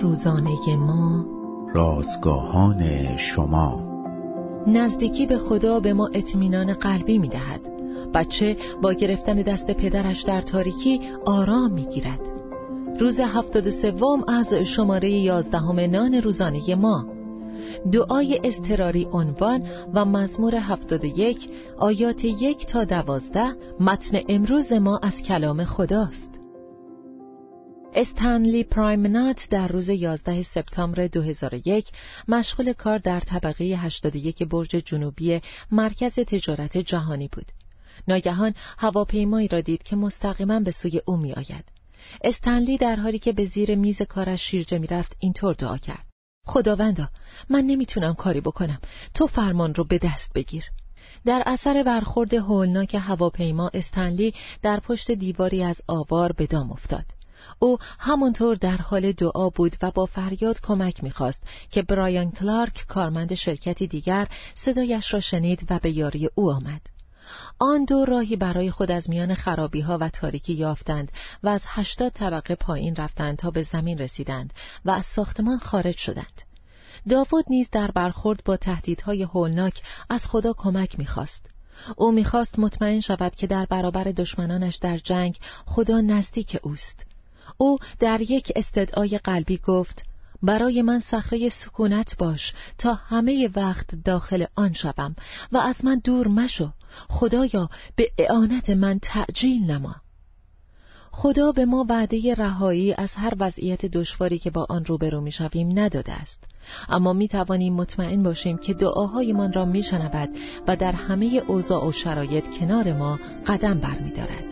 روزانه ما. رازگاهان شما. نزدیکی به خدا به ما اطمینان قلبی می دهد بچه با گرفتن دست پدرش در تاریکی آرام می گیرد روز هفتاد سوم از شماره یازدهم نان روزانه ما. دعای استراری عنوان و مزمور هفتاد یک آیات یک تا دوازده متن امروز ما از کلام خداست. استنلی پرایمنات در روز 11 سپتامبر 2001 مشغول کار در طبقه 81 برج جنوبی مرکز تجارت جهانی بود. ناگهان هواپیمایی را دید که مستقیما به سوی او می آید. استنلی در حالی که به زیر میز کارش شیرجه می رفت اینطور دعا کرد. خداوندا من نمی‌تونم کاری بکنم تو فرمان رو به دست بگیر در اثر برخورد هولناک هواپیما استنلی در پشت دیواری از آوار به دام افتاد او همانطور در حال دعا بود و با فریاد کمک می‌خواست که برایان کلارک کارمند شرکتی دیگر صدایش را شنید و به یاری او آمد آن دو راهی برای خود از میان خرابی ها و تاریکی یافتند و از هشتاد طبقه پایین رفتند تا به زمین رسیدند و از ساختمان خارج شدند. داوود نیز در برخورد با تهدیدهای هولناک از خدا کمک می‌خواست. او می‌خواست مطمئن شود که در برابر دشمنانش در جنگ خدا نزدیک اوست. او در یک استدعای قلبی گفت برای من صخره سکونت باش تا همه وقت داخل آن شوم و از من دور مشو. خدایا به اعانت من تعجیل نما. خدا به ما وعده رهایی از هر وضعیت دشواری که با آن روبرو می‌شویم نداده است. اما می توانیم مطمئن باشیم که دعاهایمان را میشنود و در همه اوضاع و شرایط کنار ما قدم برمیدارد